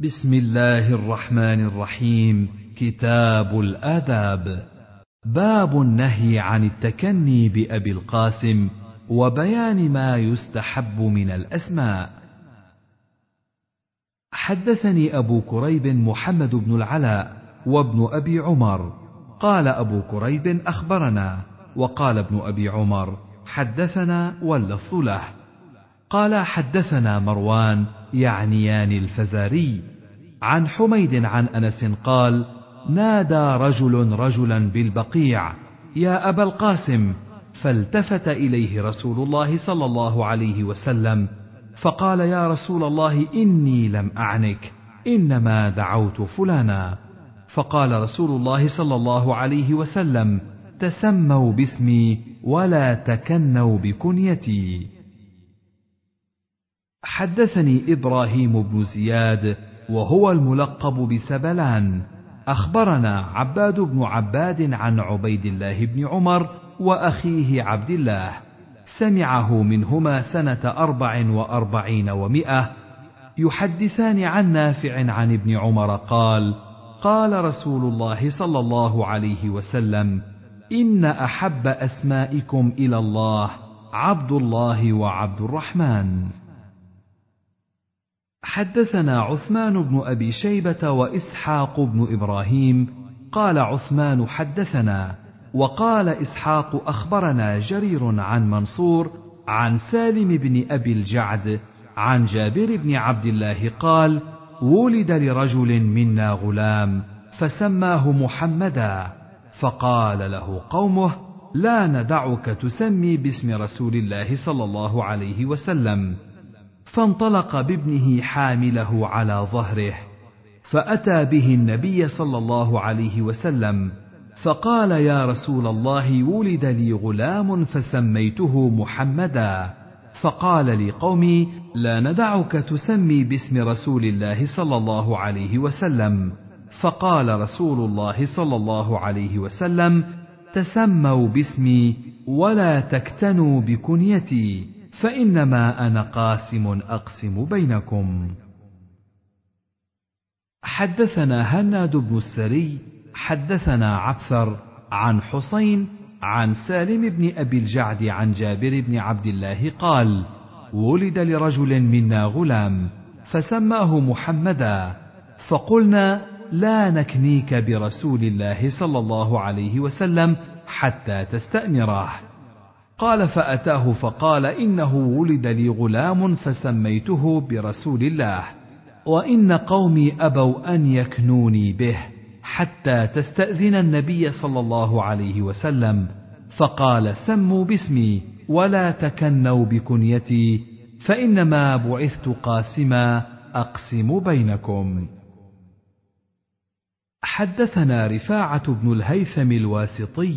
بسم الله الرحمن الرحيم. كتاب الآداب. باب النهي عن التكني بأبي القاسم وبيان ما يستحب من الأسماء. حدثني أبو كريب محمد بن العلاء وابن أبي عمر. قال أبو كريب أخبرنا. وقال ابن أبي عمر حدثنا واللفظ له. قال حدثنا مروان يعنيان الفزاري. عن حميد عن أنس قال نادى رجل رجلا بالبقيع. يا أبا القاسم فالتفت إليه رسول الله صلى الله عليه وسلم فقال يا رسول الله إني لم أعنك إنما دعوت فلانا. فقال رسول الله صلى الله عليه وسلم تسموا باسمي ولا تكنوا بكنيتي. حدثني إبراهيم بن زياد وهو الملقب بسبلان. أخبرنا عباد بن عباد عن عبيد الله بن عمر وأخيه عبد الله. سمعه منهما سنة أربع وأربعين ومائه يحدثان عن نافع عن ابن عمر قال قال رسول الله صلى الله عليه وسلم إن أحب أسمائكم إلى الله عبد الله وعبد الرحمن. حدثنا عثمان بن أبي شيبة وإسحاق بن إبراهيم. قال عثمان حدثنا وقال إسحاق أخبرنا جرير عن منصور عن سالم بن أبي الجعد عن جابر بن عبد الله قال ولد لرجل منا غلام فسماه محمدا فقال له قومه لا ندعك تسمي باسم رسول الله صلى الله عليه وسلم فانطلق بابنه حامله على ظهره فأتى به النبي صلى الله عليه وسلم فقال يا رسول الله ولد لي غلام فسميته محمدا. فقال لقومي لا ندعك تسمي باسم رسول الله صلى الله عليه وسلم. فقال رسول الله صلى الله عليه وسلم تسموا باسمي ولا تكتنوا بكنيتي. فإنما أنا قاسم أقسم بينكم. حدثنا هناد بن السري حدثنا عبثر عن حسين عن سالم بن أبي الجعد عن جابر بن عبد الله قال ولد لرجل منا غلام فسماه محمدا فقلنا لا نكنيك برسول الله صلى الله عليه وسلم حتى تستأمره. قال فأتاه فقال إنه ولد لي غلام فسميته برسول الله. وإن قومي أبوا أن يكنوني به حتى تستأذن النبي صلى الله عليه وسلم. فقال سموا باسمي ولا تكنوا بكنيتي فإنما بعثت قاسما أقسم بينكم. حدثنا رفاعة بن الهيثم الواسطي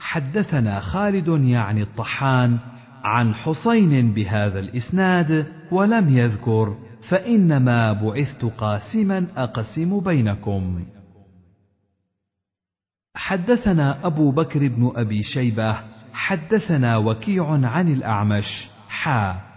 حدثنا خالد يعني الطحان عن حسين بهذا الإسناد ولم يذكر فإنما بعثت قاسما أقسم بينكم. حدثنا أبو بكر بن أبي شيبة حدثنا وكيع عن الأعمش حا.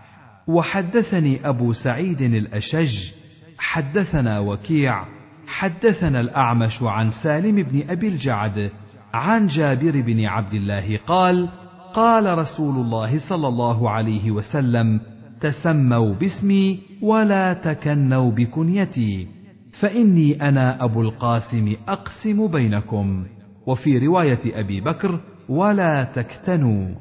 وحدثني أبو سعيد الأشج حدثنا وكيع حدثنا الأعمش عن سالم بن أبي الجعد عن جابر بن عبد الله قال قال رسول الله صلى الله عليه وسلم تسموا باسمي ولا تكنوا بكنيتي فإني أنا أبو القاسم أقسم بينكم وفي رواية أبي بكر ولا تكتنوا.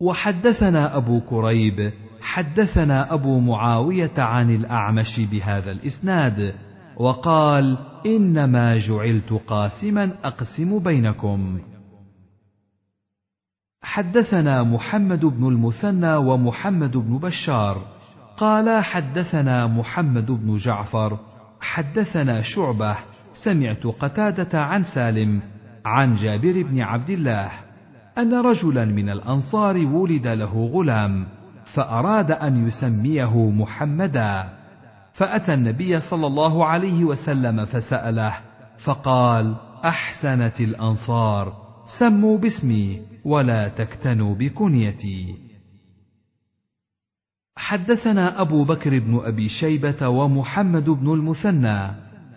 وحدثنا أبو كريب حدثنا أبو معاوية عن الأعمش بهذا الإسناد وقال إنما جعلت قاسما أقسم بينكم. حدثنا محمد بن المثنى ومحمد بن بشار. قالا حدثنا محمد بن جعفر. حدثنا شعبة. سمعت قتادة عن سالم. عن جابر بن عبد الله. أن رجلا من الأنصار ولد له غلام. فأراد أن يسميه محمدا. فأتى النبي صلى الله عليه وسلم فسأله فقال أحسنت الأنصار سموا باسمي ولا تكتنوا بكنيتي. حدثنا أبو بكر بن أبي شيبة ومحمد بن المثنى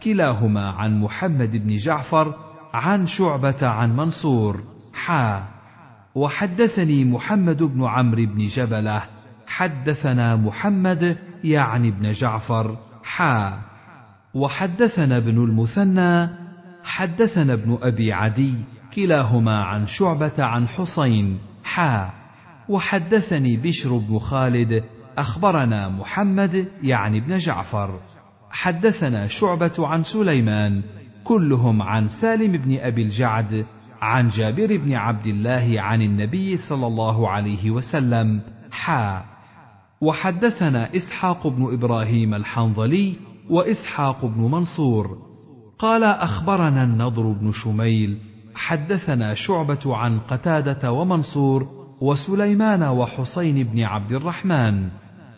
كلاهما عن محمد بن جعفر عن شعبة عن منصور حا. وحدثني محمد بن عمرو بن جبلة حدثنا محمد يعني ابن جعفر حا. وحدثنا ابن المثنى حدثنا ابن أبي عدي كلاهما عن شعبة عن حسين حا. وحدثني بشر بن خالد أخبرنا محمد يعني ابن جعفر. حدثنا شعبة عن سليمان كلهم عن سالم بن أبي الجعد عن جابر بن عبد الله عن النبي صلى الله عليه وسلم حا. وحدثنا إسحاق بن إبراهيم الحنظلي وإسحاق بن منصور. قال أخبرنا النضر بن شميل حدثنا شعبة عن قتادة ومنصور وسليمان وحسين بن عبد الرحمن.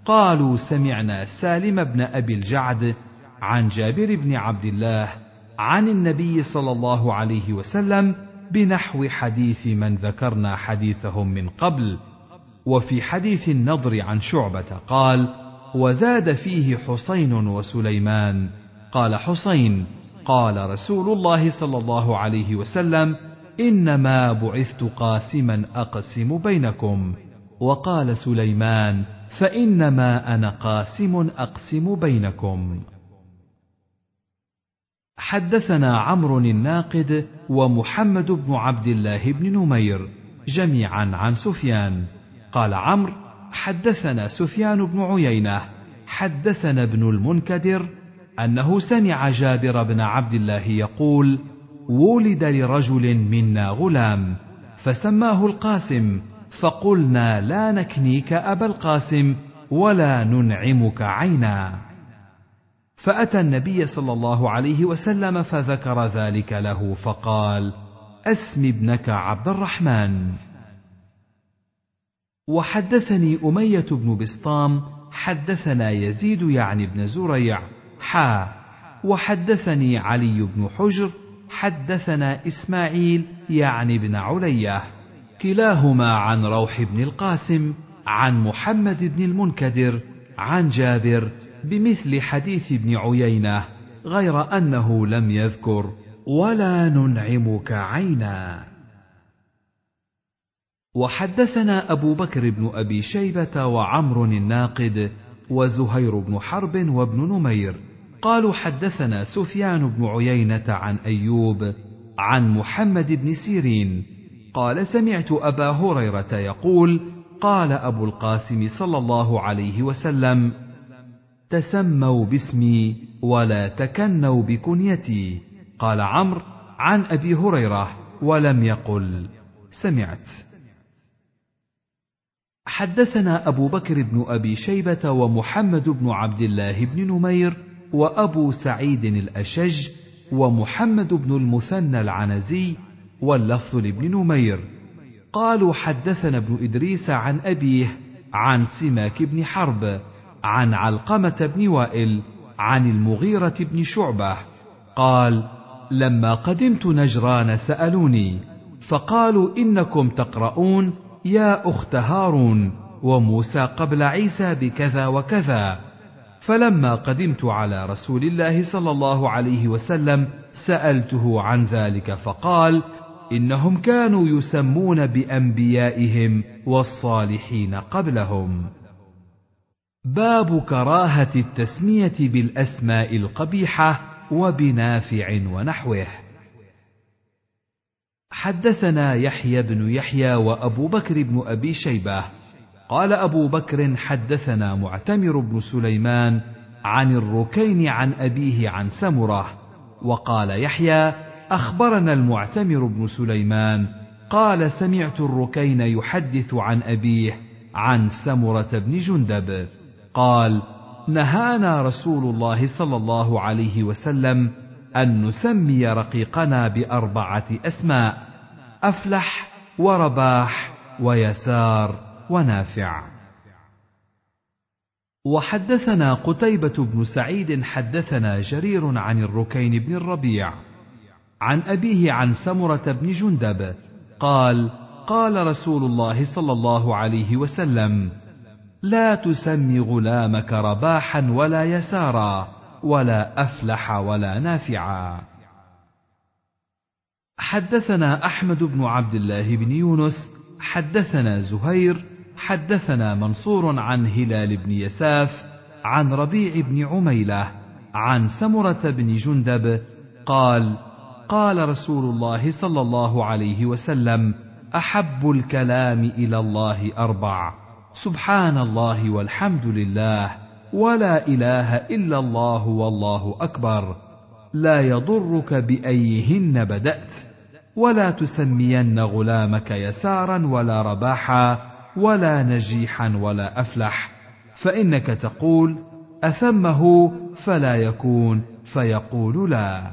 قالوا سمعنا سالم بن أبي الجعد عن جابر بن عبد الله عن النبي صلى الله عليه وسلم بنحو حديث من ذكرنا حديثهم من قبل. وفي حديث النضر عن شعبة قال وزاد فيه حسين وسليمان. قال حسين قال رسول الله صلى الله عليه وسلم إنما بعثت قاسما أقسم بينكم. وقال سليمان فإنما أنا قاسم أقسم بينكم. حدثنا عمرو الناقد ومحمد بن عبد الله بن نمير جميعا عن سفيان. قال عمرو حدثنا سفيان بن عيينة حدثنا ابن المنكدر أنه سمع جابر بن عبد الله يقول ولد لرجل منا غلام فسماه القاسم فقلنا لا نكنيك أبا القاسم ولا ننعمك عينا. فأتى النبي صلى الله عليه وسلم فذكر ذلك له فقال أسم ابنك عبد الرحمن. وحدثني أمية بن بسطام حدثنا يزيد يعني بن زريع حا. وحدثني علي بن حجر حدثنا إسماعيل يعني بن علية. كلاهما عن روح بن القاسم عن محمد بن المنكدر عن جابر بمثل حديث ابن عيينة غير أنه لم يذكر. ولا ننعمك عينا. وحدثنا أبو بكر بن أبي شيبة وعمر الناقد وزهير بن حرب وابن نمير. قالوا حدثنا سفيان بن عيينة عن أيوب عن محمد بن سيرين. قال سمعت أبا هريرة يقول قال أبو القاسم صلى الله عليه وسلم تسموا باسمي ولا تكنوا بكنيتي. قال عمرو عن أبي هريرة ولم يقل. سمعت. حدثنا أبو بكر بن أبي شيبة ومحمد بن عبد الله بن نمير وأبو سعيد الأشج ومحمد بن المثنى العنزي واللفظ لابن نمير. قالوا حدثنا ابن إدريس عن أبيه عن سماك بن حرب عن علقمة بن وائل عن المغيرة بن شعبة. قال لما قدمت نجران سألوني فقالوا إنكم تقرؤون يا أخت هارون وموسى قبل عيسى بكذا وكذا. فلما قدمت على رسول الله صلى الله عليه وسلم سألته عن ذلك فقال إنهم كانوا يسمون بأنبيائهم والصالحين قبلهم. باب كراهة التسمية بالأسماء القبيحة وبنافع ونحوه. حدثنا يحيى بن يحيى وأبو بكر بن أبي شيبة. قال أبو بكر حدثنا معتمر بن سليمان عن الركين عن أبيه عن سمرة. وقال يحيى أخبرنا المعتمر بن سليمان قال سمعت الركين يحدث عن أبيه عن سمرة بن جندب. قال نهانا رسول الله صلى الله عليه وسلم أن نسمي رقيقنا بأربعة أسماء أفلح ورباح ويسار ونافع. وحدثنا قتيبة بن سعيد حدثنا جرير عن الركين بن الربيع عن أبيه عن سمرة بن جندب قال قال رسول الله صلى الله عليه وسلم لا تسم غلامك رباحا ولا يسارا. ولا أفلح ولا نافعا. حدثنا أحمد بن عبد الله بن يونس حدثنا زهير حدثنا منصور عن هلال بن يساف عن ربيع بن عميلة عن سمرة بن جندب قال قال رسول الله صلى الله عليه وسلم أحب الكلام إلى الله أربع. سبحان الله والحمد لله. ولا إله إلا الله والله أكبر. لا يضرك بأيهن بدأت ولا تسمين غلامك يسارا ولا رباحا ولا نجيحا ولا أفلح. فإنك تقول أثمه فلا يكون فيقول لا.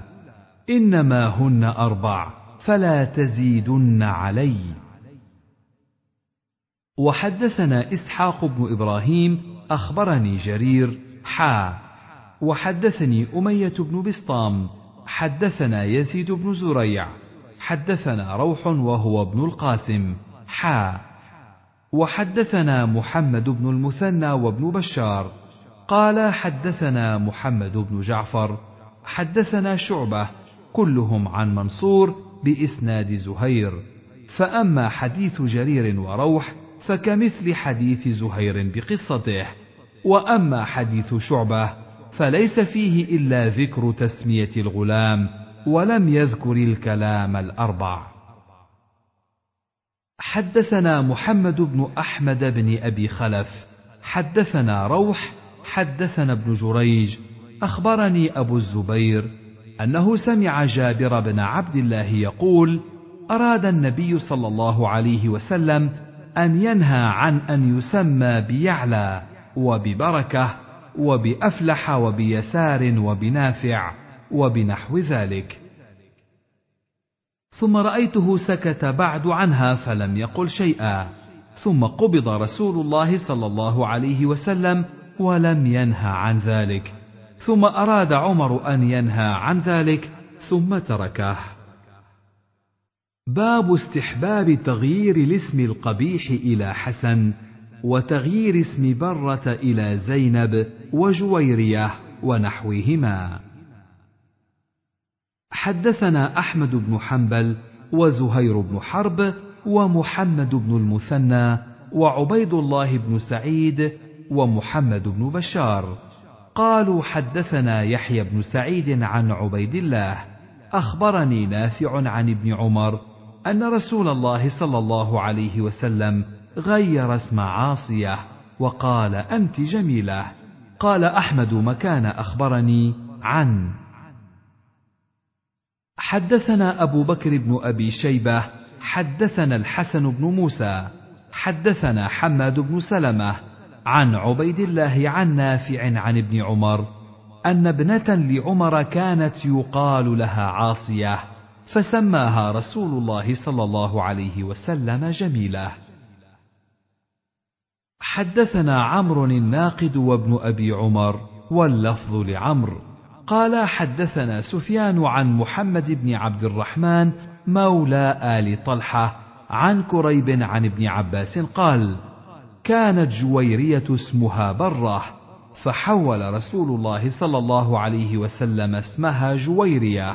إنما هن أربع فلا تزيدن علي. وحدثنا إسحاق بن إبراهيم أخبرني جرير حا وحدثني أمية بن بسطام حدثنا يزيد بن زريع حدثنا روح وهو ابن القاسم حا وحدثنا محمد بن المثنى وابن بشار قال حدثنا محمد بن جعفر حدثنا شعبة كلهم عن منصور بإسناد زهير. فأما حديث جرير وروح فكمثل حديث زهير بقصته. وأما حديث شعبة فليس فيه إلا ذكر تسمية الغلام ولم يذكر الكلام الأربع. حدثنا محمد بن أحمد بن أبي خلف حدثنا روح حدثنا ابن جريج أخبرني أبو الزبير أنه سمع جابر بن عبد الله يقول أراد النبي صلى الله عليه وسلم أن ينهى عن أن يسمى بيعلى. وببركة وبأفلح وبيسار وبنافع وبنحو ذلك. ثم رأيته سكت بعد عنها فلم يقل شيئا. ثم قبض رسول الله صلى الله عليه وسلم ولم ينهى عن ذلك. ثم أراد عمر أن ينهى عن ذلك ثم تركه. باب استحباب تغيير الاسم القبيح إلى حسن. وتغيير اسم برة إلى زينب وجويريه ونحوهما. حدثنا أحمد بن حنبل وزهير بن حرب ومحمد بن المثنى وعبيد الله بن سعيد ومحمد بن بشار. قالوا حدثنا يحيى بن سعيد عن عبيد الله. أخبرني نافع عن ابن عمر أن رسول الله صلى الله عليه وسلم غير اسم عاصية وقال أنت جميلة. قال أحمد مكان أخبرني عن. حدثنا أبو بكر بن أبي شيبة حدثنا الحسن بن موسى حدثنا حماد بن سلمة عن عبيد الله عن نافع عن ابن عمر أن ابنة لعمر كانت يقال لها عاصية فسماها رسول الله صلى الله عليه وسلم جميلة. حدثنا عمرو الناقد وابن أبي عمر واللفظ لعمرو. قال حدثنا سفيان عن محمد بن عبد الرحمن مولى آل طلحة عن كريب عن ابن عباس قال كانت جويرية اسمها برة فحول رسول الله صلى الله عليه وسلم اسمها جويرية.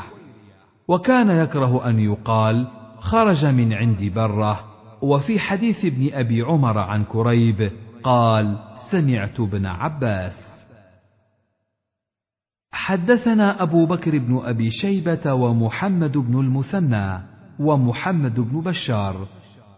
وكان يكره أن يقال خرج من عند برة. وفي حديث ابن أبي عمر عن كريب قال سمعت ابن عباس. حدثنا أبو بكر بن أبي شيبة ومحمد بن المثنى ومحمد بن بشار.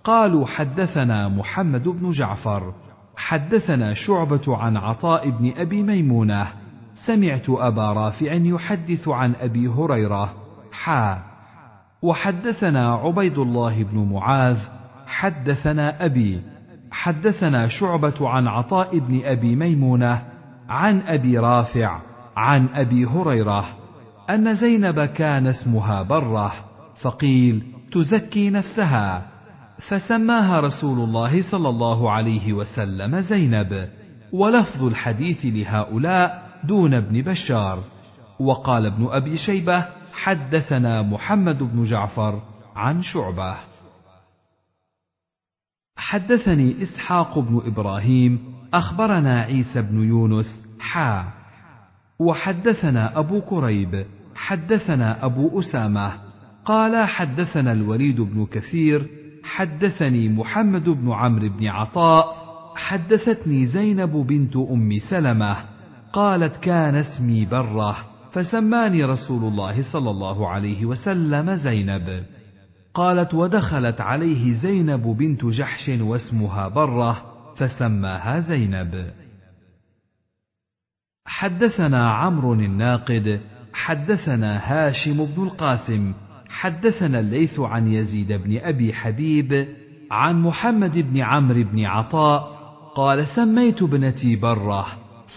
قالوا حدثنا محمد بن جعفر. حدثنا شعبة عن عطاء بن أبي ميمونة. سمعت أبا رافع يحدث عن أبي هريرة. حا. وحدثنا عبيد الله بن معاذ حدثنا أبي حدثنا شعبة عن عطاء بن أبي ميمونة عن أبي رافع عن أبي هريرة أن زينب كان اسمها برة فقيل تزكي نفسها فسماها رسول الله صلى الله عليه وسلم زينب ولفظ الحديث لهؤلاء دون ابن بشار. وقال ابن أبي شيبة حدثنا محمد بن جعفر عن شعبة حدثني إسحاق بن إبراهيم أخبرنا عيسى بن يونس حا. وحدثنا أبو كريب حدثنا أبو أسامة. قال حدثنا الوليد بن كثير حدثني محمد بن عمرو بن عطاء حدثتني زينب بنت أم سلمة. قالت كان اسمي برة فسماني رسول الله صلى الله عليه وسلم زينب. قالت ودخلت عليه زينب بنت جحش واسمها برة فسماها زينب. حدثنا عمرو الناقد حدثنا هاشم بن القاسم حدثنا الليث عن يزيد بن أبي حبيب عن محمد بن عمرو بن عطاء قال سميت ابنتي برة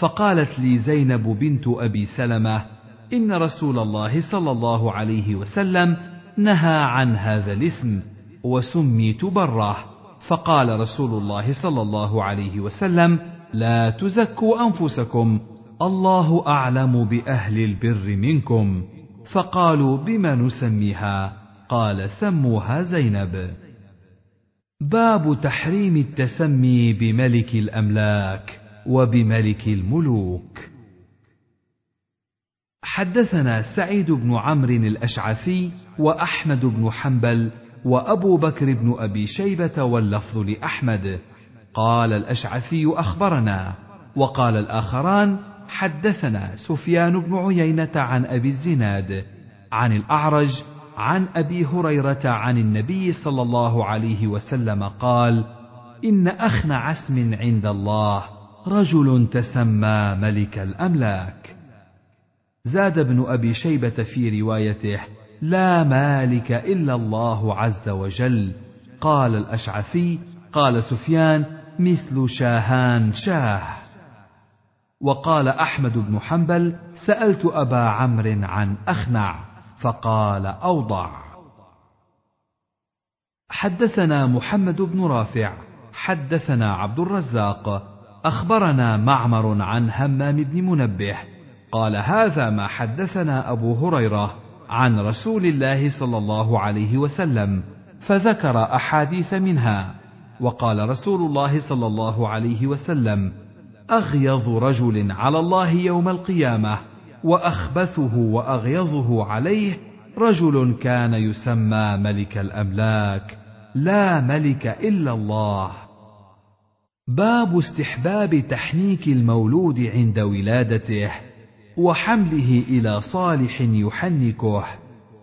فقالت لي زينب بنت أبي سلمة إن رسول الله صلى الله عليه وسلم نهى عن هذا الاسم وسميت بره فقال رسول الله صلى الله عليه وسلم لا تزكوا أنفسكم الله أعلم بأهل البر منكم. فقالوا بم نسميها؟ قال سموها زينب. باب تحريم التسمي بملك الأملاك وبملك الملوك. حدثنا سعيد بن عمرو الأشعثي وأحمد بن حنبل وأبو بكر بن أبي شيبة واللفظ لأحمد. قال الأشعثي أخبرنا وقال الآخران حدثنا سفيان بن عيينة عن أبي الزناد عن الأعرج عن أبي هريرة عن النبي صلى الله عليه وسلم قال إن اخنع اسم عند الله رجل تسمى ملك الأملاك. زاد ابن أبي شيبة في روايته لا مالك إلا الله عز وجل. قال الأشعثي قال سفيان مثل شاهان شاه. وقال أحمد بن حنبل سألت أبا عمرو عن أخنع فقال أوضع. حدثنا محمد بن رافع حدثنا عبد الرزاق أخبرنا معمر عن همام بن منبه قال هذا ما حدثنا أبو هريرة. عن رسول الله صلى الله عليه وسلم فذكر أحاديث منها وقال رسول الله صلى الله عليه وسلم أغيظ رجل على الله يوم القيامة وأخبثه وأغيظه عليه رجل كان يسمى ملك الأملاك لا ملك إلا الله. باب استحباب تحنيك المولود عند ولادته. وحمله إلى صالح يحنكه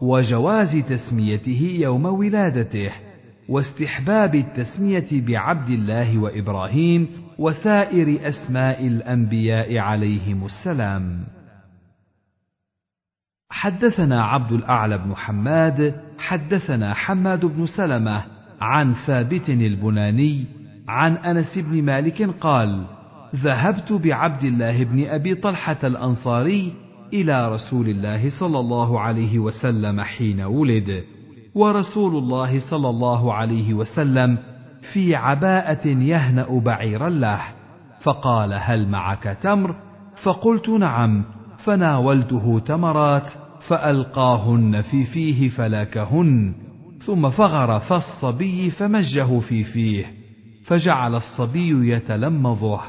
وجواز تسميته يوم ولادته واستحباب التسمية بعبد الله وإبراهيم وسائر أسماء الأنبياء عليهم السلام. حدثنا عبد الأعلى بن حماد حدثنا حماد بن سلمة عن ثابت البناني عن أنس بن مالك قال ذهبت بعبد الله بن أبي طلحة الأنصاري إلى رسول الله صلى الله عليه وسلم حين ولد ورسول الله صلى الله عليه وسلم في عباءة يهنأ بعيرا له فقال هل معك تمر؟ فقلت نعم. فناولته تمرات فألقاهن في فيه فلاكهن ثم فغر في الصبي فمجه في فيه فجعل الصبي يتلمظه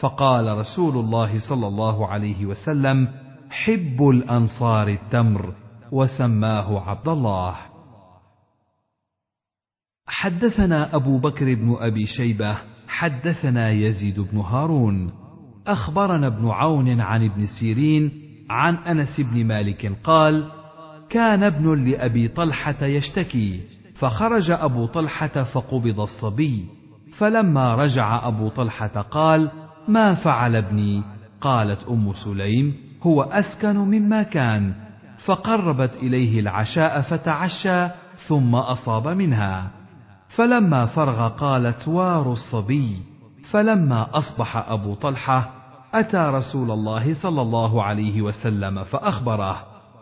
فقال رسول الله صلى الله عليه وسلم حب الأنصار التمر وسماه عبد الله حدثنا أبو بكر بن أبي شيبة حدثنا يزيد بن هارون. أخبرنا ابن عون عن ابن سيرين عن أنس بن مالك قال كان ابن لأبي طلحة يشتكي فخرج أبو طلحة فقبض الصبي فلما رجع أبو طلحة قال ما فعل ابني؟ قالت أم سليم هو أسكن مما كان فقربت إليه العشاء فتعشى ثم أصاب منها. فلما فرغ قالت وار الصبي. فلما أصبح أبو طلحة أتى رسول الله صلى الله عليه وسلم فأخبره.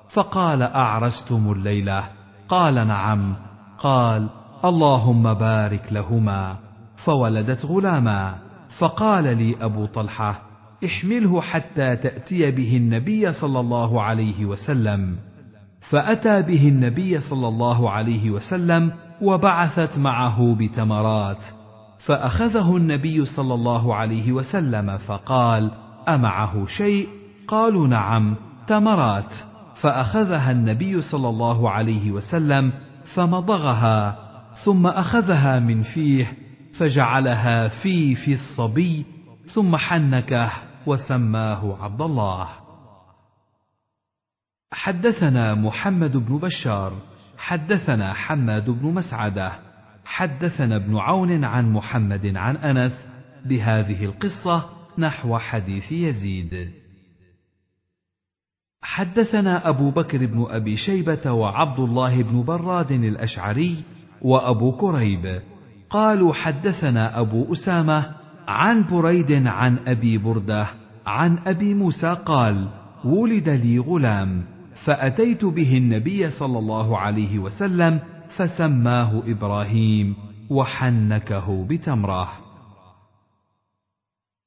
فقال اعرستم الليلة. قال نعم. قال اللهم بارك لهما. فولدت غلاما. فقال لي أبو طلحة احمله حتى تأتي به النبي صلى الله عليه وسلم. فأتى به النبي صلى الله عليه وسلم وبعثت معه بتمرات. فأخذه النبي صلى الله عليه وسلم فقال أمعه شيء؟ قالوا نعم تمرات. فأخذها النبي صلى الله عليه وسلم فمضغها ثم أخذها من فيه فجعلها في في الصبي ثم حنكه وسماه عبد الله. حدثنا محمد بن بشار حدثنا حماد بن مسعدة حدثنا ابن عون عن محمد عن أنس بهذه القصة نحو حديث يزيد. حدثنا أبو بكر بن أبي شيبة وعبد الله بن براد الأشعري وأبو كريب. قالوا حدثنا أبو أسامة عن بريد عن أبي بردة عن أبي موسى قال ولد لي غلام فأتيت به النبي صلى الله عليه وسلم فسماه إبراهيم وحنكه بتمرة.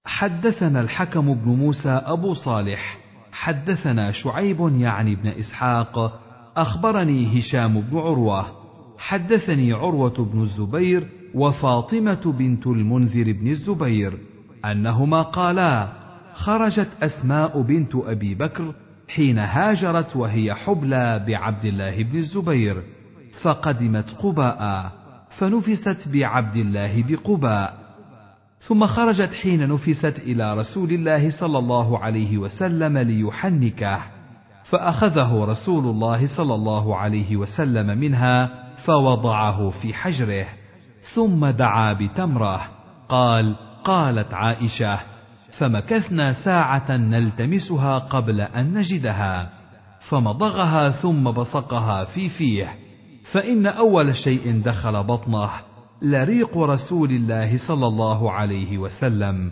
حدثنا الحكم بن موسى أبو صالح حدثنا شعيب يعني بن إسحاق أخبرني هشام بن عروة حدثني عروة بن الزبير وفاطمة بنت المنذر بن الزبير أنهما قالا خرجت أسماء بنت أبي بكر حين هاجرت وهي حبلى بعبد الله بن الزبير فقدمت قباء فنفست بعبد الله بقباء. ثم خرجت حين نفست إلى رسول الله صلى الله عليه وسلم ليحنكه فأخذه رسول الله صلى الله عليه وسلم منها فوضعه في حجره. ثم دعا بتمرة. قال قالت عائشة فمكثنا ساعة نلتمسها قبل أن نجدها. فمضغها ثم بصقها في فيه. فإن أول شيء دخل بطنه لريق رسول الله صلى الله عليه وسلم.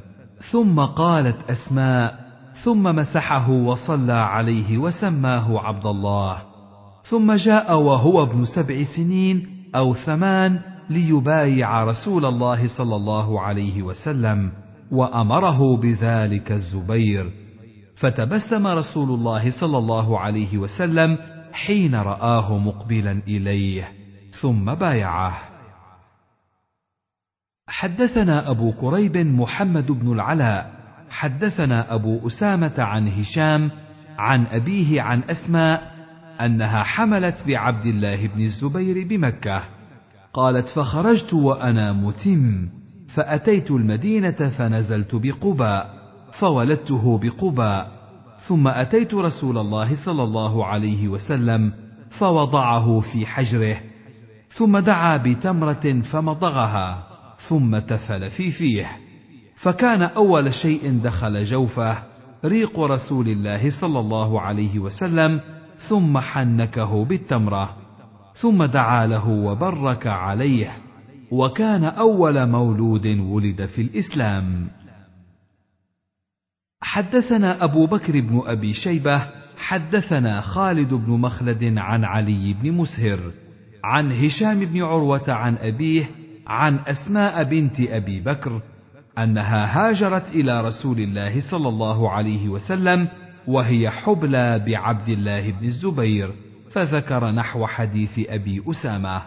ثم قالت أسماء ثم مسحه وصلى عليه وسماه عبد الله. ثم جاء وهو ابن سبع سنين أو ثمان ليبايع رسول الله صلى الله عليه وسلم وأمره بذلك الزبير. فتبسم رسول الله صلى الله عليه وسلم حين رآه مقبلا إليه ثم بايعه. حدثنا أبو كريب محمد بن العلاء حدثنا أبو أسامة عن هشام عن أبيه عن أسماء أنها حملت بعبد الله بن الزبير بمكة. قالت فخرجت وأنا متم فأتيت المدينة فنزلت بقباء فولدته بقباء ثم أتيت رسول الله صلى الله عليه وسلم فوضعه في حجره ثم دعا بتمرة فمضغها ثم تفل في فيه. فكان أول شيء دخل جوفه ريق رسول الله صلى الله عليه وسلم ثم حنكه بالتمرة. ثم دعا له وبرك عليه وكان أول مولود ولد في الإسلام. حدثنا أبو بكر بن أبي شيبة حدثنا خالد بن مخلد عن علي بن مسهر عن هشام بن عروة عن أبيه عن أسماء بنت أبي بكر أنها هاجرت إلى رسول الله صلى الله عليه وسلم وهي حبلى بعبد الله بن الزبير. فذكر نحو حديث أبي أسامة.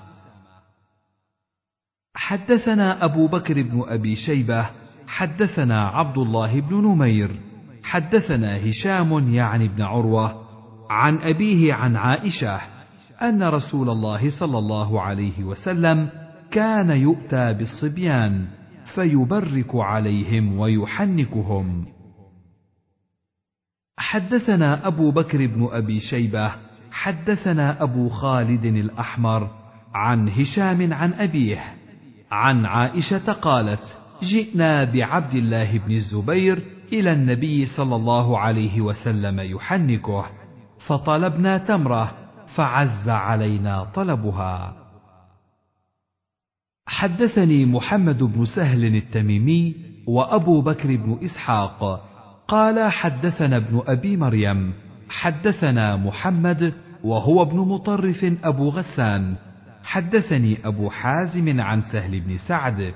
حدثنا أبو بكر بن أبي شيبة حدثنا عبد الله بن نمير حدثنا هشام يعني بن عروة عن أبيه عن عائشة أن رسول الله صلى الله عليه وسلم كان يؤتى بالصبيان فيبرك عليهم ويحنكهم. حدثنا أبو بكر بن أبي شيبة حدثنا أبو خالد الأحمر عن هشام عن أبيه عن عائشة قالت جئنا بعبد الله بن الزبير إلى النبي صلى الله عليه وسلم يحنكه فطلبنا تمرة فعز علينا طلبها. حدثني محمد بن سهل التميمي وأبو بكر بن إسحاق قال حدثنا ابن أبي مريم حدثنا محمد وهو ابن مطرف أبو غسان. حدثني أبو حازم عن سهل بن سعد.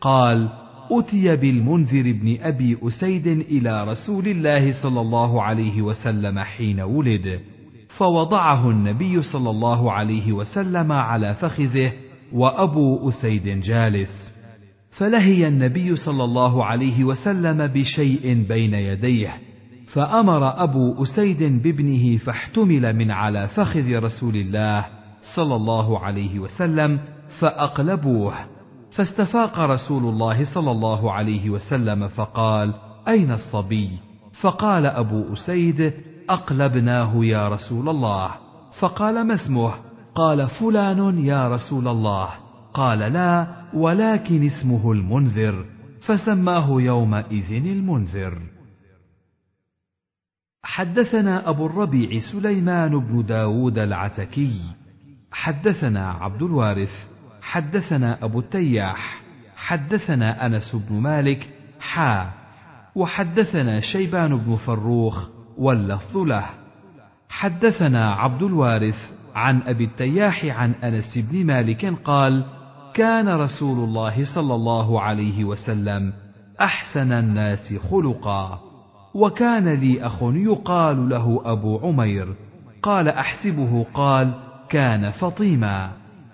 قال اتي بالمنذر بن أبي أسيد إلى رسول الله صلى الله عليه وسلم حين ولد فوضعه النبي صلى الله عليه وسلم على فخذه وأبو أسيد جالس. فلهي النبي صلى الله عليه وسلم بشيء بين يديه فأمر أبو أسيد بابنه فاحتمل من على فخذ رسول الله صلى الله عليه وسلم فأقلبوه. فاستفاق رسول الله صلى الله عليه وسلم فقال أين الصبي؟ فقال أبو أسيد أقلبناه يا رسول الله. فقال ما اسمه؟ قال فلان يا رسول الله. قال لا ولكن اسمه المنذر فسماه يومئذ المنذر. حدثنا أبو الربيع سليمان بن داود العتكي حدثنا عبد الوارث حدثنا أبو التياح حدثنا أنس بن مالك حا وحدثنا شيبان بن فروخ واللفظ له. حدثنا عبد الوارث عن أبي التياح عن أنس بن مالك قال كان رسول الله صلى الله عليه وسلم أحسن الناس خلقا. وكان لي أخ يقال له أبو عمير. قال أحسبه قال كان فطيما.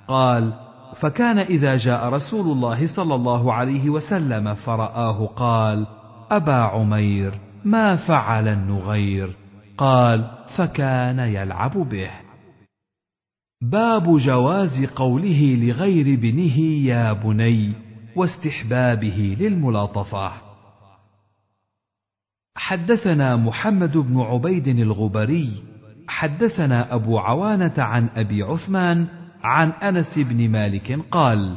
قال فكان إذا جاء رسول الله صلى الله عليه وسلم فرآه قال أبا عمير ما فعل النغير؟ قال فكان يلعب به. باب جواز قوله لغير ابنه يا بني واستحبابه للملاطفة. حدثنا محمد بن عبيد الغبري حدثنا أبو عوانة عن أبي عثمان عن أنس بن مالك قال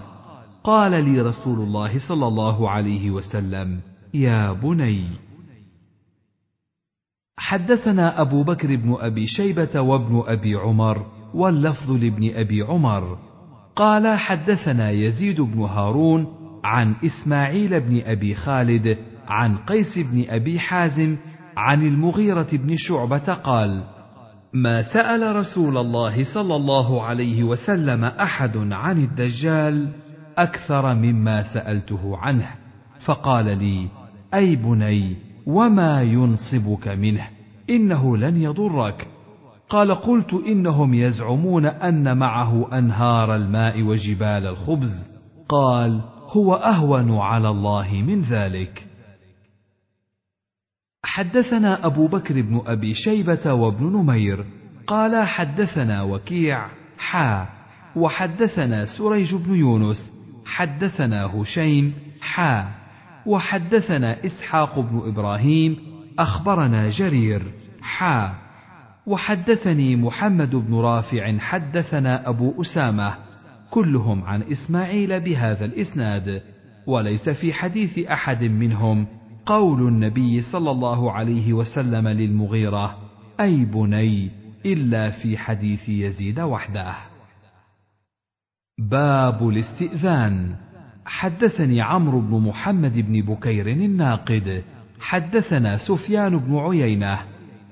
قال لي رسول الله صلى الله عليه وسلم يا بني. حدثنا أبو بكر بن أبي شيبة وابن أبي عمر واللفظ لابن أبي عمر. قال حدثنا يزيد بن هارون عن إسماعيل بن أبي خالد عن قيس بن أبي حازم عن المغيرة بن شعبة قال ما سأل رسول الله صلى الله عليه وسلم أحد عن الدجال أكثر مما سألته عنه فقال لي أي بني وما ينصبك منه؟ إنه لن يضرك. قال قلت إنهم يزعمون أن معه أنهار الماء وجبال الخبز. قال هو أهون على الله من ذلك. حدثنا أبو بكر بن أبي شيبة وابن نمير قال حدثنا وكيع حا وحدثنا سريج بن يونس حدثنا هشيم حا وحدثنا إسحاق بن إبراهيم أخبرنا جرير حا وحدثني محمد بن رافع حدثنا أبو أسامة كلهم عن إسماعيل بهذا الإسناد وليس في حديث أحد منهم. قول النبي صلى الله عليه وسلم للمغيرة أي بني إلا في حديث يزيد وحده. باب الاستئذان. حدثني عمرو بن محمد بن بكير الناقد. حدثنا سفيان بن عيينة.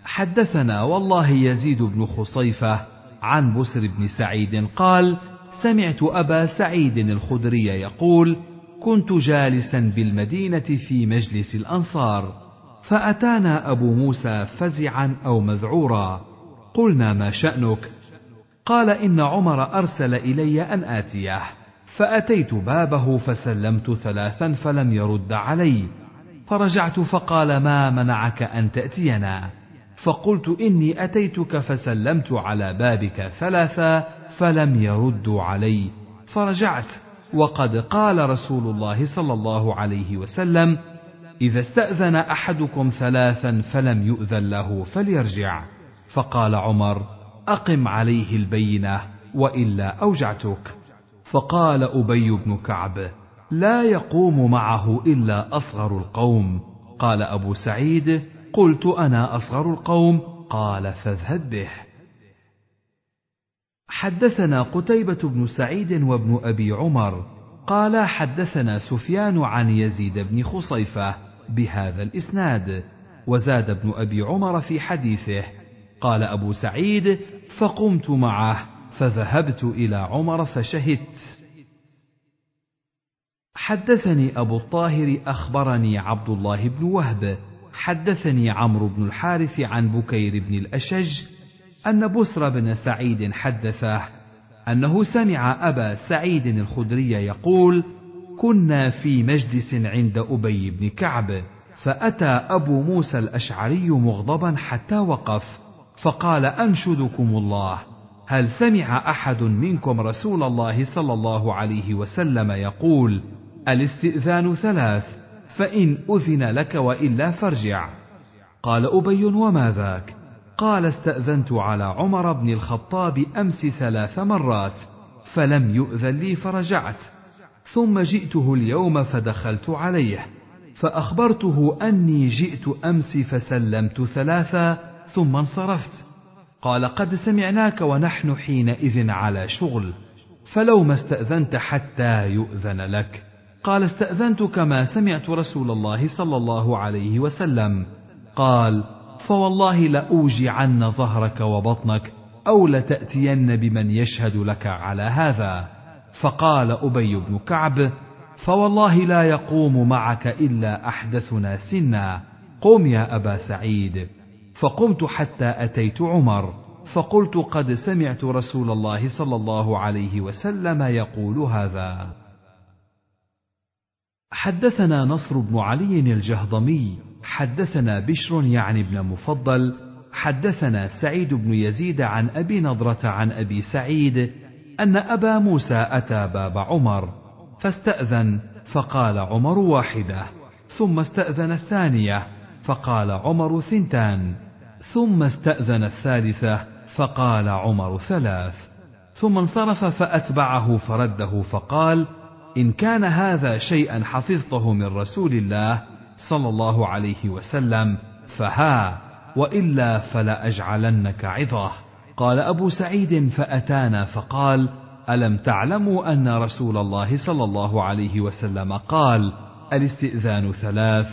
حدثنا والله يزيد بن خصيفة عن بسر بن سعيد قال سمعت أبا سعيد الخدري يقول كنت جالسا بالمدينة في مجلس الأنصار فأتانا أبو موسى فزعا أو مذعورا. قلنا ما شأنك؟ قال إن عمر أرسل إلي أن آتيه. فأتيت بابه فسلمت ثلاثا فلم يرد علي. فرجعت فقال ما منعك أن تأتينا؟ فقلت إني أتيتك فسلمت على بابك ثلاثا فلم يردوا علي. فرجعت وقد قال رسول الله صلى الله عليه وسلم إذا استأذن أحدكم ثلاثا فلم يؤذن له فليرجع. فقال عمر أقم عليه البينة وإلا أوجعتك. فقال أبي بن كعب لا يقوم معه إلا أصغر القوم. قال أبو سعيد قلت أنا أصغر القوم؟ قال فاذهب به. حدثنا قتيبة بن سعيد وابن أبي عمر قال حدثنا سفيان عن يزيد بن خصيفة بهذا الإسناد وزاد ابن أبي عمر في حديثه قال أبو سعيد فقمت معه فذهبت إلى عمر فشهدت. حدثني أبو الطاهر أخبرني عبد الله بن وهب حدثني عمرو بن الحارث عن بكير بن الأشج أن بسر بن سعيد حدثه أنه سمع أبا سعيد الخدري يقول: كنا في مجلس عند أبي بن كعب فأتى أبو موسى الأشعري مغضبا حتى وقف فقال أنشدكم الله هل سمع أحد منكم رسول الله صلى الله عليه وسلم يقول الاستئذان ثلاث فإن أذن لك وإلا فارجع قال أبي وما ذاك؟ قال استأذنت على عمر بن الخطاب أمس ثلاث مرات فلم يؤذن لي فرجعت. ثم جئته اليوم فدخلت عليه فأخبرته أني جئت أمس فسلمت ثلاثا ثم انصرفت. قال قد سمعناك ونحن حينئذ على شغل فلو ما استأذنت حتى يؤذن لك. قال استأذنت كما سمعت رسول الله صلى الله عليه وسلم. قال فوالله لأوجعن ظهرك وبطنك أو لتأتين بمن يشهد لك على هذا. فقال أبي بن كعب فوالله لا يقوم معك إلا أحدثنا سنا. قم يا أبا سعيد. فقمت حتى أتيت عمر فقلت قد سمعت رسول الله صلى الله عليه وسلم يقول هذا. حدثنا نصر بن علي الجهضمي حدثنا بشر يعني ابن مفضل حدثنا سعيد بن يزيد عن أبي نضرة عن أبي سعيد أن أبا موسى أتى باب عمر فاستأذن فقال عمر واحدة ثم استأذن الثانية فقال عمر ثنتان ثم استأذن الثالثة فقال عمر ثلاث ثم انصرف فأتبعه فرده فقال إن كان هذا شيئا حفظته من رسول الله صلى الله عليه وسلم فها وإلا فلاجعلنك عظة. قال أبو سعيد فأتانا فقال ألم تعلموا أن رسول الله صلى الله عليه وسلم قال الاستئذان ثلاث.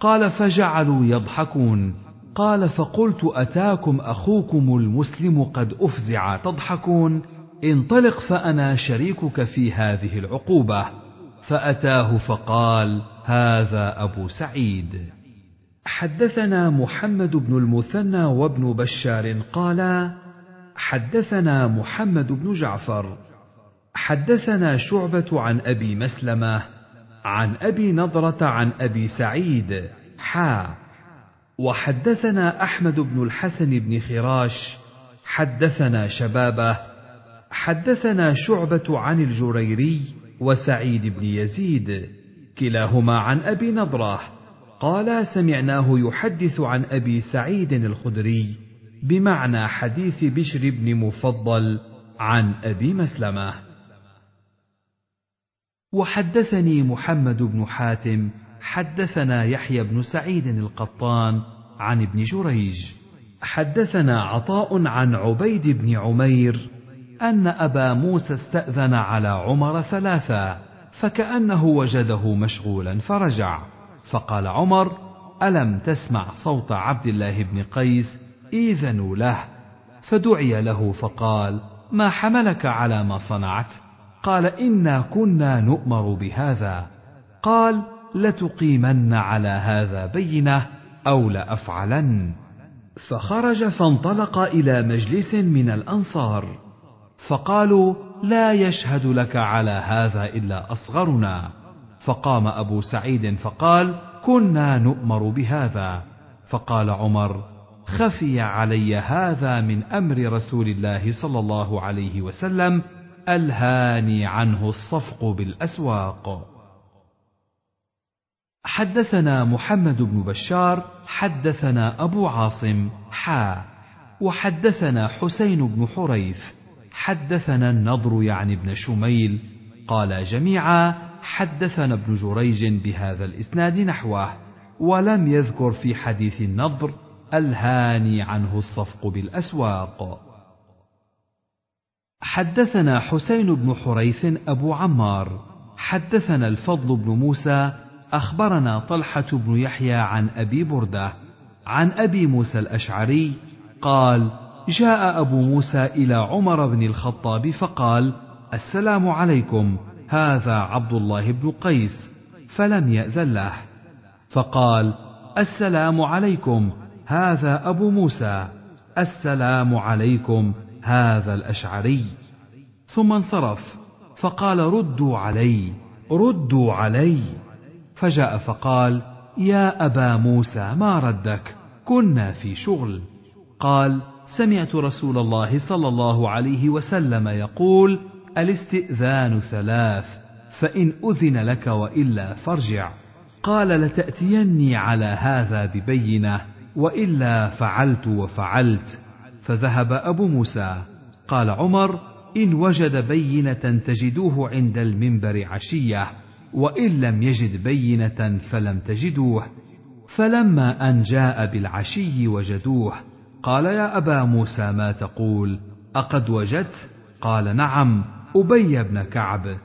قال فجعلوا يضحكون. قال فقلت أتاكم أخوكم المسلم قد أفزع تضحكون. انطلق فأنا شريكك في هذه العقوبة. فأتاه فقال هذا أبو سعيد. حدثنا محمد بن المثنى وابن بشار قالا حدثنا محمد بن جعفر. حدثنا شعبة عن أبي مسلمة عن أبي نضرة عن أبي سعيد حا. وحدثنا أحمد بن الحسن بن خراش حدثنا شبابه. حدثنا شعبة عن الجريري وسعيد بن يزيد كلاهما عن أبي نضره قال سمعناه يحدث عن أبي سعيد الخدري بمعنى حديث بشر بن مفضل عن أبي مسلمة. وحدثني محمد بن حاتم حدثنا يحيى بن سعيد القطان عن ابن جريج. حدثنا عطاء عن عبيد بن عمير أن أبا موسى استأذن على عمر ثلاثا فكأنه وجده مشغولا فرجع. فقال عمر ألم تسمع صوت عبد الله بن قيس؟ إذنوا له. فدعي له فقال ما حملك على ما صنعت؟ قال إنا كنا نؤمر بهذا. قال لتقيمن على هذا بينة أو لأفعلن. فخرج فانطلق إلى مجلس من الأنصار. فقالوا لا يشهد لك على هذا إلا أصغرنا. فقام أبو سعيد فقال كنا نؤمر بهذا. فقال عمر خفي علي هذا من أمر رسول الله صلى الله عليه وسلم ألهاني عنه الصفق بالأسواق. حدثنا محمد بن بشار حدثنا أبو عاصم حا وحدثنا حسين بن حريث حدثنا النضر يعني ابن شميل. قال جميعا حدثنا ابن جريج بهذا الإسناد نحوه ولم يذكر في حديث النضر الهاني عنه الصفق بالأسواق. حدثنا حسين بن حريث أبو عمار. حدثنا الفضل بن موسى. أخبرنا طلحة بن يحيى عن أبي بردة. عن أبي موسى الأشعري قال جاء أبو موسى إلى عمر بن الخطاب فقال السلام عليكم هذا عبد الله بن قيس فلم يأذن له. فقال السلام عليكم هذا أبو موسى. السلام عليكم هذا الأشعري. ثم انصرف فقال ردوا علي ردوا علي. فجاء فقال يا أبا موسى ما ردك؟ كنا في شغل. قال سمعت رسول الله صلى الله عليه وسلم يقول الاستئذان ثلاث فإن أذن لك وإلا فارجع. قال لتأتيني على هذا ببينة وإلا فعلت وفعلت. فذهب أبو موسى. قال عمر إن وجد بينة تجدوه عند المنبر عشية وإن لم يجد بينة فلم تجدوه فلما أن جاء بالعشي وجدوه. قال يا أبا موسى ما تقول؟ أقد وجدت؟ قال نعم. أبي بن كعب.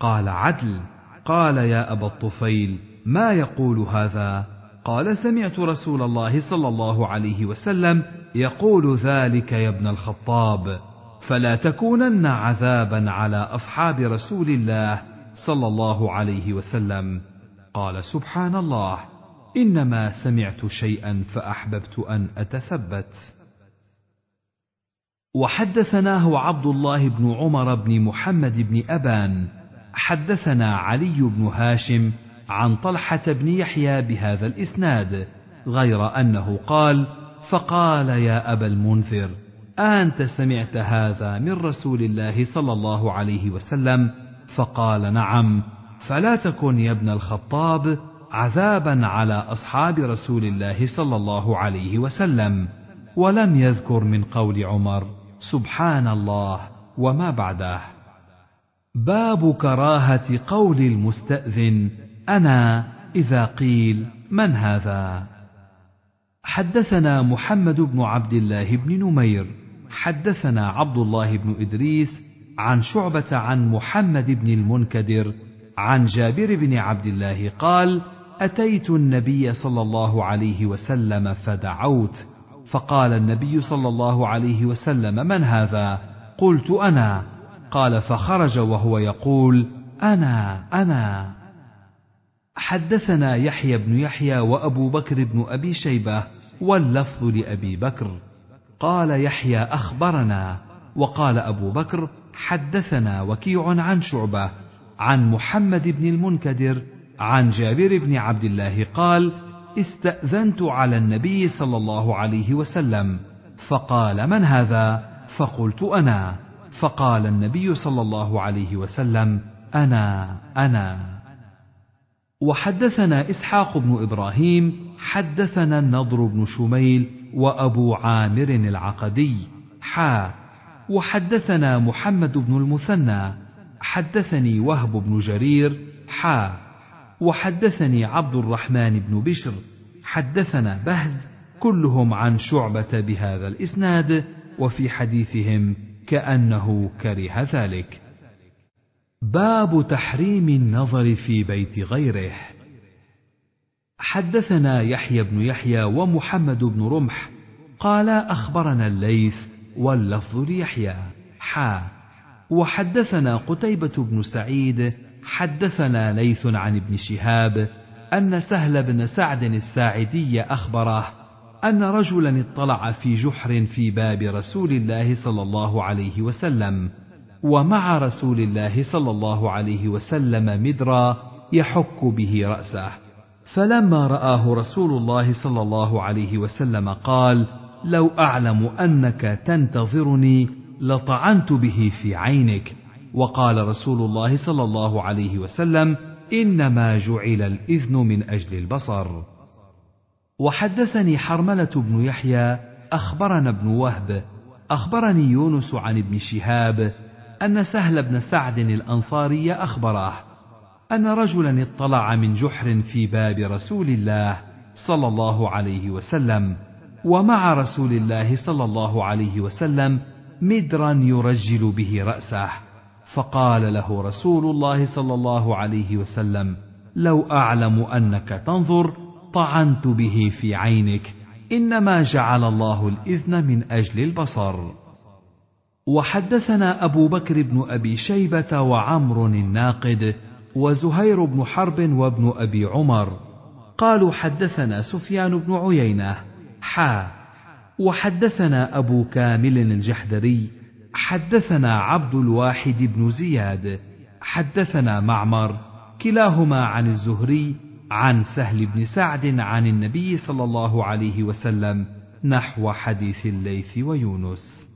قال عدل. قال يا أبا الطفيل ما يقول هذا؟ قال سمعت رسول الله صلى الله عليه وسلم يقول ذلك يا ابن الخطاب. فلا تكونن عذابا على أصحاب رسول الله صلى الله عليه وسلم. قال سبحان الله. إنما سمعت شيئا فأحببت أن أتثبت. وحدثناه عبد الله بن عمر بن محمد بن أبان حدثنا علي بن هاشم عن طلحة بن يحيى بهذا الإسناد غير أنه قال فقال يا أبا المنذر انت سمعت هذا من رسول الله صلى الله عليه وسلم؟ فقال نعم. فلا تكن يا ابن الخطاب عذابا على أصحاب رسول الله صلى الله عليه وسلم ولم يذكر من قول عمر سبحان الله وما بعده. باب كراهة قول المستأذن أنا إذا قيل من هذا؟ حدثنا محمد بن عبد الله بن نمير حدثنا عبد الله بن إدريس عن شعبة عن محمد بن المنكدر عن جابر بن عبد الله قال أتيت النبي صلى الله عليه وسلم فدعوت فقال النبي صلى الله عليه وسلم من هذا؟ قلت أنا. قال فخرج وهو يقول أنا أنا. حدثنا يحيى بن يحيى وأبو بكر بن أبي شيبة واللفظ لأبي بكر. قال يحيى أخبرنا. وقال أبو بكر حدثنا وكيع عن شعبة عن محمد بن المنكدر عن جابر بن عبد الله قال استأذنت على النبي صلى الله عليه وسلم. فقال من هذا؟ فقلت أنا. فقال النبي صلى الله عليه وسلم أنا أنا. وحدثنا إسحاق بن إبراهيم حدثنا النضر بن شميل وأبو عامر العقدي حا وحدثنا محمد بن المثنى حدثني وهب بن جرير حا وحدثني عبد الرحمن بن بشر. حدثنا بهز كلهم عن شعبة بهذا الإسناد وفي حديثهم كأنه كره ذلك. باب تحريم النظر في بيت غيره. حدثنا يحيى بن يحيى ومحمد بن رمح. قال أخبرنا الليث واللفظ ليحيى. حا. وحدثنا قتيبة بن سعيد حدثنا ليث عن ابن شهاب أن سهل بن سعد الساعدي أخبره أن رجلا اطلع في جحر في باب رسول الله صلى الله عليه وسلم ومع رسول الله صلى الله عليه وسلم مدرا يحك به رأسه. فلما رآه رسول الله صلى الله عليه وسلم قال لو أعلم أنك تنتظرني لطعنت به في عينك. وقال رسول الله صلى الله عليه وسلم إنما جعل الإذن من أجل البصر. وحدثني حرملة بن يحيى أخبرنا ابن وهب أخبرني يونس عن ابن شهاب أن سهل بن سعد الأنصاري أخبره أن رجلا اطلع من جحر في باب رسول الله صلى الله عليه وسلم ومع رسول الله صلى الله عليه وسلم مدرا يرجل به رأسه. فقال له رسول الله صلى الله عليه وسلم لو أعلم أنك تنظر طعنت به في عينك إنما جعل الله الإذن من أجل البصر. وحدثنا أبو بكر بن أبي شيبة وعمر الناقد وزهير بن حرب وابن أبي عمر. قالوا حدثنا سفيان بن عيينة. حا. وحدثنا أبو كامل الجحدري. حدثنا عبد الواحد بن زياد حدثنا معمر كلاهما عن الزهري عن سهل بن سعد عن النبي صلى الله عليه وسلم نحو حديث الليث ويونس.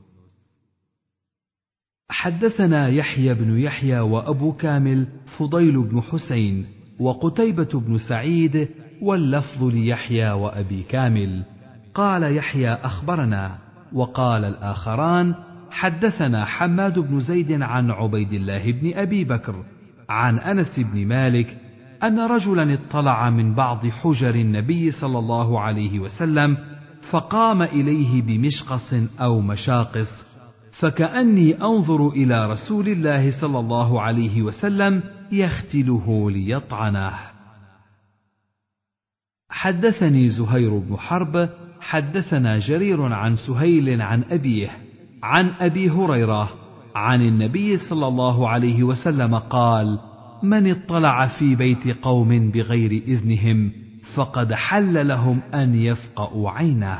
حدثنا يحيى بن يحيى وأبو كامل فضيل بن حسين وقتيبة بن سعيد واللفظ ليحيى وأبي كامل. قال يحيى أخبرنا وقال الآخران حدثنا حماد بن زيد عن عبيد الله بن أبي بكر عن أنس بن مالك أن رجلا اطلع من بعض حجر النبي صلى الله عليه وسلم فقام إليه بمشقص أو مشاقص فكأني أنظر إلى رسول الله صلى الله عليه وسلم يختله ليطعنه حدثني زهير بن حرب حدثنا جرير عن سهيل عن أبيه عن أبي هريرة عن النبي صلى الله عليه وسلم قال من اطلع في بيت قوم بغير إذنهم فقد حل لهم أن يفقأوا عينه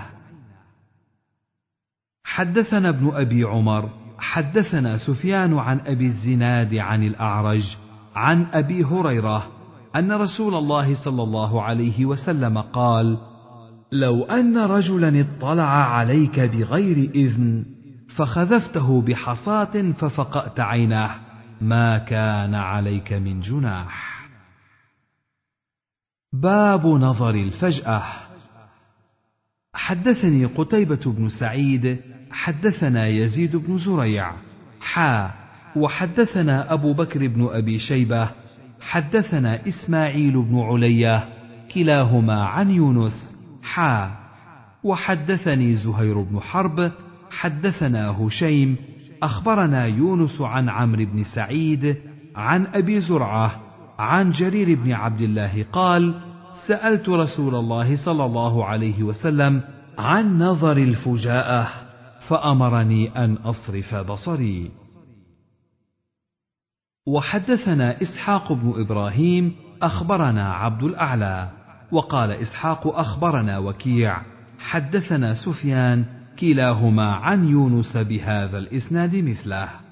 حدثنا ابن أبي عمر حدثنا سفيان عن أبي الزناد عن الأعرج عن أبي هريرة أن رسول الله صلى الله عليه وسلم قال لو أن رجلا اطلع عليك بغير إذن فخذفته بحصاة ففقأت عيناه. ما كان عليك من جناح. باب نظر الفجأة. حدثني قتيبة بن سعيد حدثنا يزيد بن زريع. حا وحدثنا أبو بكر بن أبي شيبة. حدثنا إسماعيل بن عليه كلاهما عن يونس. حا وحدثني زهير بن حرب حدثنا هشيم أخبرنا يونس عن عمرو بن سعيد عن أبي زرعة عن جرير بن عبد الله قال سألت رسول الله صلى الله عليه وسلم عن نظر الفجاءة فأمرني أن أصرف بصري. وحدثنا إسحاق بن إبراهيم أخبرنا عبد الأعلى وقال إسحاق أخبرنا وكيع حدثنا سفيان كلاهما عن يونس بهذا الإسناد مثله.